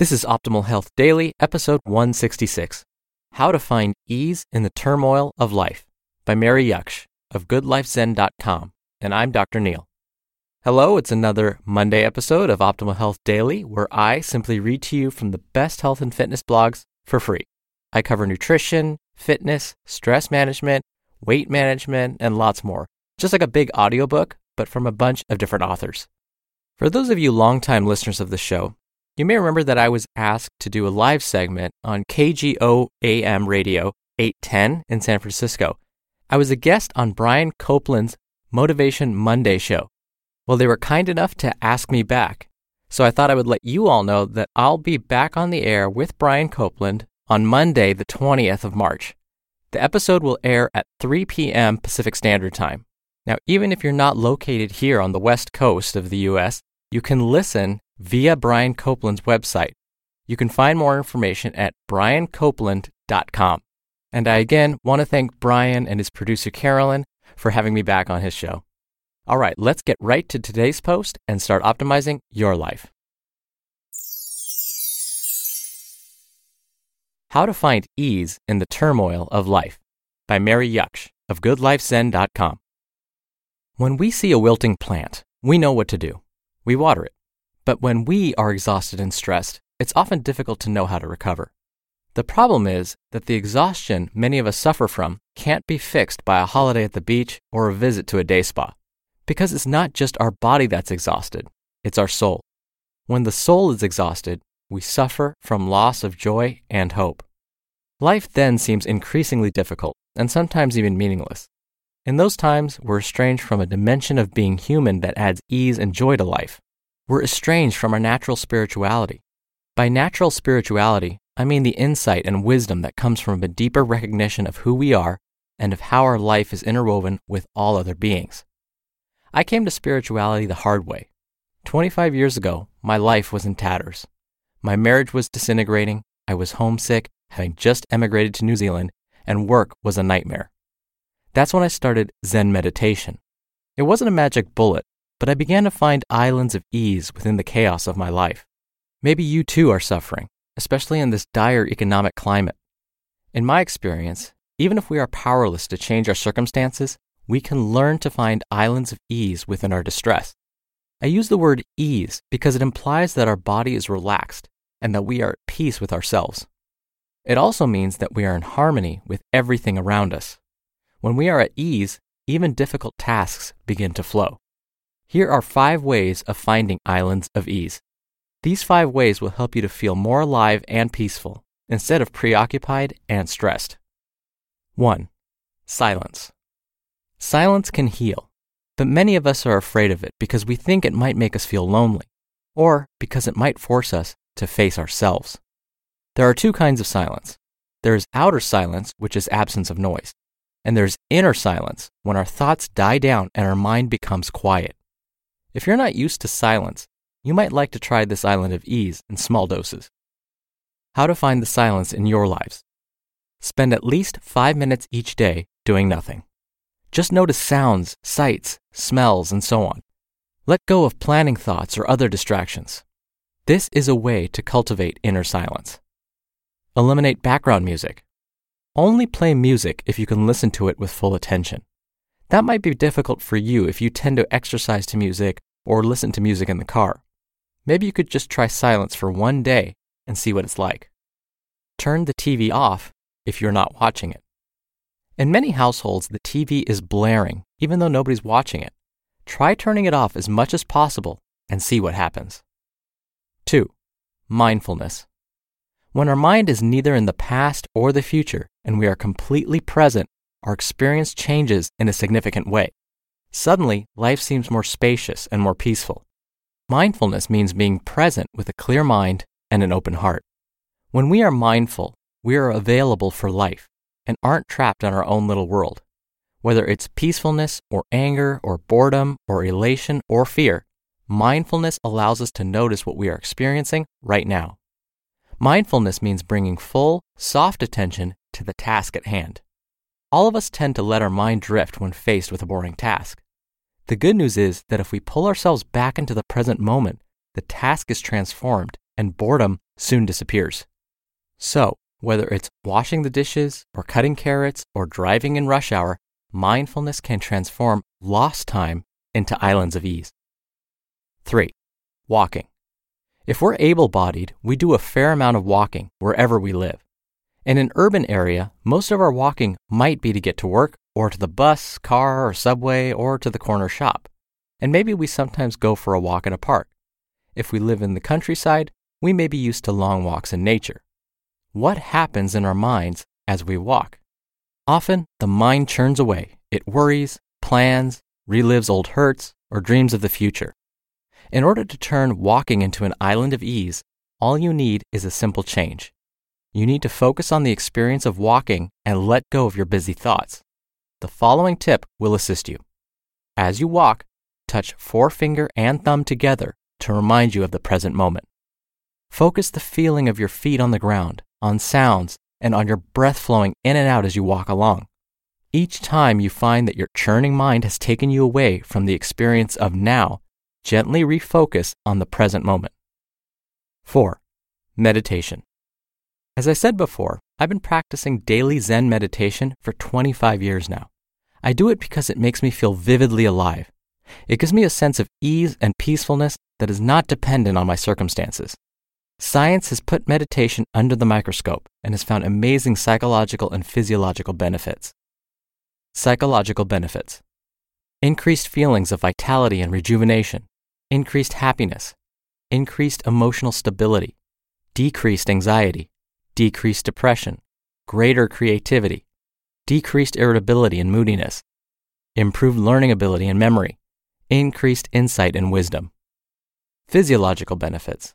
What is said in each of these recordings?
This is Optimal Health Daily, episode 166 How to Find Ease in the Turmoil of Life by Mary Jaksch of GoodLifeZen.com. And I'm Dr. Neil. Hello, it's another Monday episode of Optimal Health Daily where I simply read to you from the best health and fitness blogs for free. I cover nutrition, fitness, stress management, weight management, and lots more. Just like a big audiobook, but from a bunch of different authors. For those of you longtime listeners of the show, you may remember that I was asked to do a live segment on KGO AM radio 810 in San Francisco. I was a guest on Brian Copeland's Motivation Monday show. Well, they were kind enough to ask me back. So I thought I would let you all know that I'll be back on the air with Brian Copeland on Monday, the 20th of March. The episode will air at 3 p.m. Pacific Standard Time. Now, even if you're not located here on the west coast of the U.S., you can listen via Brian Copeland's website. You can find more information at briancopeland.com. And I again want to thank Brian and his producer Carolyn for having me back on his show. All right, let's get right to today's post and start optimizing your life. How to Find Ease in the Turmoil of Life by Mary Jaksch of GoodLifeZen.com. When we see a wilting plant, we know what to do. We water it. But when we are exhausted and stressed, it's often difficult to know how to recover. The problem is that the exhaustion many of us suffer from can't be fixed by a holiday at the beach or a visit to a day spa. Because it's not just our body that's exhausted, it's our soul. When the soul is exhausted, we suffer from loss of joy and hope. Life then seems increasingly difficult and sometimes even meaningless. In those times, we're estranged from a dimension of being human that adds ease and joy to life. We're estranged from our natural spirituality. By natural spirituality, I mean the insight and wisdom that comes from a deeper recognition of who we are and of how our life is interwoven with all other beings. I came to spirituality the hard way. 25 years ago, my life was in tatters. My marriage was disintegrating, I was homesick, having just emigrated to New Zealand, and work was a nightmare. That's when I started Zen meditation. It wasn't a magic bullet, but I began to find islands of ease within the chaos of my life. Maybe you too are suffering, especially in this dire economic climate. In my experience, even if we are powerless to change our circumstances, we can learn to find islands of ease within our distress. I use the word ease because it implies that our body is relaxed and that we are at peace with ourselves. It also means that we are in harmony with everything around us. When we are at ease, even difficult tasks begin to flow. Here are five ways of finding islands of ease. These five ways will help you to feel more alive and peaceful instead of preoccupied and stressed. 1. Silence. Silence can heal, but many of us are afraid of it because we think it might make us feel lonely, or because it might force us to face ourselves. There are two kinds of silence. There is outer silence, which is absence of noise, and there's inner silence, when our thoughts die down and our mind becomes quiet. If you're not used to silence, you might like to try this island of ease in small doses. How to find the silence in your lives. Spend at least five minutes each day doing nothing. Just notice sounds, sights, smells, and so on. Let go of planning thoughts or other distractions. This is a way to cultivate inner silence. Eliminate background music. Only play music if you can listen to it with full attention. That might be difficult for you if you tend to exercise to music or listen to music in the car. maybe you could just try silence for one day and see what it's like. Turn the TV off if you're not watching it. In many households, the TV is blaring, even though nobody's watching it. Try turning it off as much as possible and see what happens. 2. Mindfulness. When our mind is neither in the past or the future and we are completely present, our experience changes in a significant way. Suddenly, life seems more spacious and more peaceful. Mindfulness means being present with a clear mind and an open heart. When we are mindful, we are available for life and aren't trapped in our own little world. Whether it's peacefulness or anger or boredom or elation or fear, mindfulness allows us to notice what we are experiencing right now. Mindfulness means bringing full, soft attention to the task at hand. All of us tend to let our mind drift when faced with a boring task. The good news is that if we pull ourselves back into the present moment, the task is transformed and boredom soon disappears. So, whether it's washing the dishes or cutting carrots or driving in rush hour, mindfulness can transform lost time into islands of ease. 3. Walking. If we're able bodied, we do a fair amount of walking wherever we live. In an urban area, most of our walking might be to get to work or to the bus, car, or subway, or to the corner shop. And maybe we sometimes go for a walk in a park. If we live in the countryside, we may be used to long walks in nature. What happens in our minds as we walk? Often, the mind churns away. It worries, plans, relives old hurts, or dreams of the future. In order to turn walking into an island of ease, all you need is a simple change. You need to focus on the experience of walking and let go of your busy thoughts. The following tip will assist you. As you walk, touch forefinger and thumb together to remind you of the present moment. Focus the feeling of your feet on the ground, on sounds, and on your breath flowing in and out as you walk along. Each time you find that your churning mind has taken you away from the experience of now, gently refocus on the present moment. 4. Meditation. As I said before, I've been practicing daily Zen meditation for 25 years now. I do it because it makes me feel vividly alive. It gives me a sense of ease and peacefulness that is not dependent on my circumstances. Science has put meditation under the microscope and has found amazing psychological and physiological benefits. Psychological benefits increased feelings of vitality and rejuvenation, increased happiness, increased emotional stability, decreased anxiety, decreased depression, greater creativity, decreased irritability and moodiness, improved learning ability and memory, increased insight and wisdom. Physiological benefits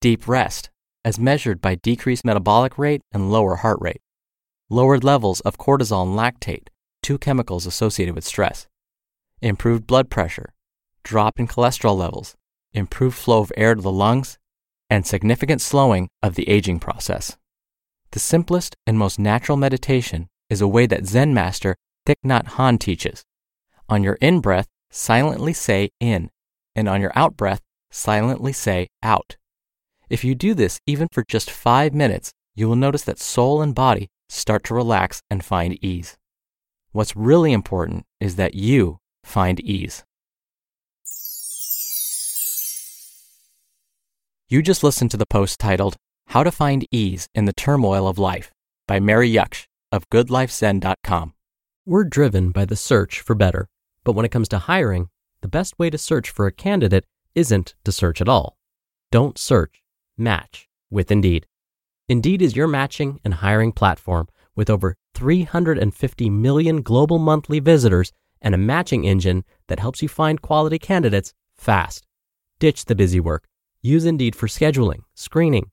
deep rest, as measured by decreased metabolic rate and lower heart rate, lowered levels of cortisol and lactate, two chemicals associated with stress, improved blood pressure, drop in cholesterol levels, improved flow of air to the lungs, and significant slowing of the aging process. The simplest and most natural meditation is a way that Zen master Thich Nhat Hanh teaches. On your in breath, silently say in, and on your out breath, silently say out. If you do this even for just five minutes, you will notice that soul and body start to relax and find ease. What's really important is that you find ease. You just listened to the post titled how to Find Ease in the Turmoil of Life by Mary Jaksch of GoodLifeZen.com. We're driven by the search for better, but when it comes to hiring, the best way to search for a candidate isn't to search at all. Don't search, match with Indeed. Indeed is your matching and hiring platform with over 350 million global monthly visitors and a matching engine that helps you find quality candidates fast. Ditch the busy work. Use Indeed for scheduling, screening,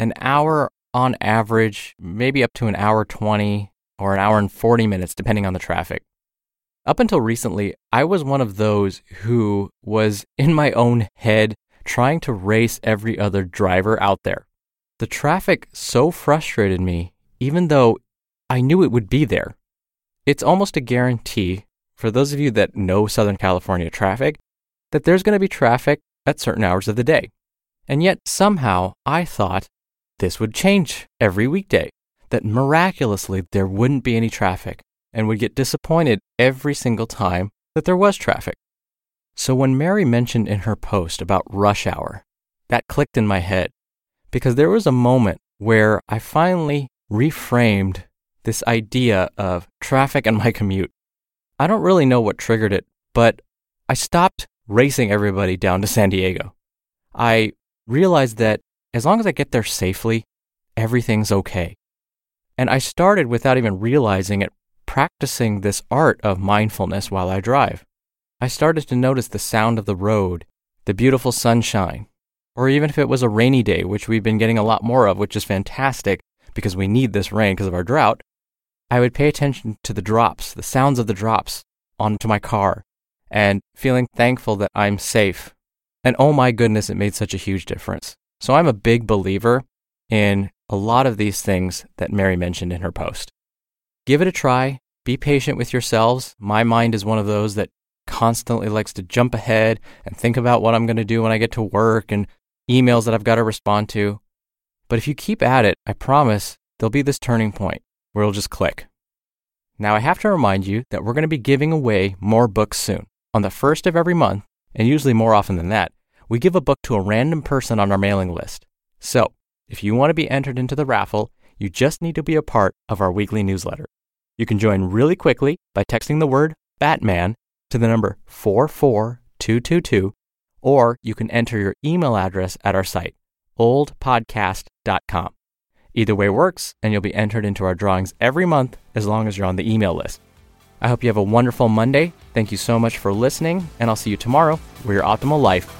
an hour on average, maybe up to an hour 20 or an hour and 40 minutes, depending on the traffic. Up until recently, I was one of those who was in my own head trying to race every other driver out there. The traffic so frustrated me, even though I knew it would be there. It's almost a guarantee, for those of you that know Southern California traffic, that there's going to be traffic at certain hours of the day. And yet, somehow, I thought this would change every weekday, that miraculously there wouldn't be any traffic, and would get disappointed every single time that there was traffic. So when Mary mentioned in her post about rush hour, that clicked in my head because there was a moment where I finally reframed this idea of traffic and my commute. I don't really know what triggered it, but I stopped racing everybody down to San Diego. I realized that as long as I get there safely, everything's okay. And I started without even realizing it, practicing this art of mindfulness while I drive. I started to notice the sound of the road, the beautiful sunshine, or even if it was a rainy day, which we've been getting a lot more of, which is fantastic because we need this rain because of our drought. I would pay attention to the drops, the sounds of the drops onto my car, and feeling thankful that I'm safe and oh my goodness, it made such a huge difference. So I'm a big believer in a lot of these things that Mary mentioned in her post. Give it a try. Be patient with yourselves. My mind is one of those that constantly likes to jump ahead and think about what I'm going to do when I get to work and emails that I've got to respond to. But if you keep at it, I promise there'll be this turning point where it'll just click. Now, I have to remind you that we're going to be giving away more books soon. On the first of every month, and usually more often than that, we give a book to a random person on our mailing list. So, if you want to be entered into the raffle, you just need to be a part of our weekly newsletter. You can join really quickly by texting the word Batman to the number 44222, or you can enter your email address at our site, oldpodcast.com. Either way works, and you'll be entered into our drawings every month as long as you're on the email list. I hope you have a wonderful Monday. Thank you so much for listening, and I'll see you tomorrow where your optimal life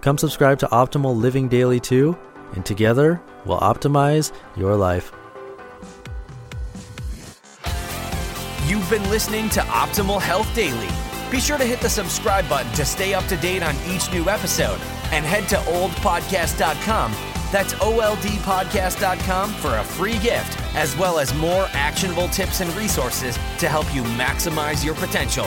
come subscribe to Optimal Living Daily too, and together we'll optimize your life. You've been listening to Optimal Health Daily. Be sure to hit the subscribe button to stay up to date on each new episode and head to oldpodcast.com that's OLDpodcast.com for a free gift, as well as more actionable tips and resources to help you maximize your potential.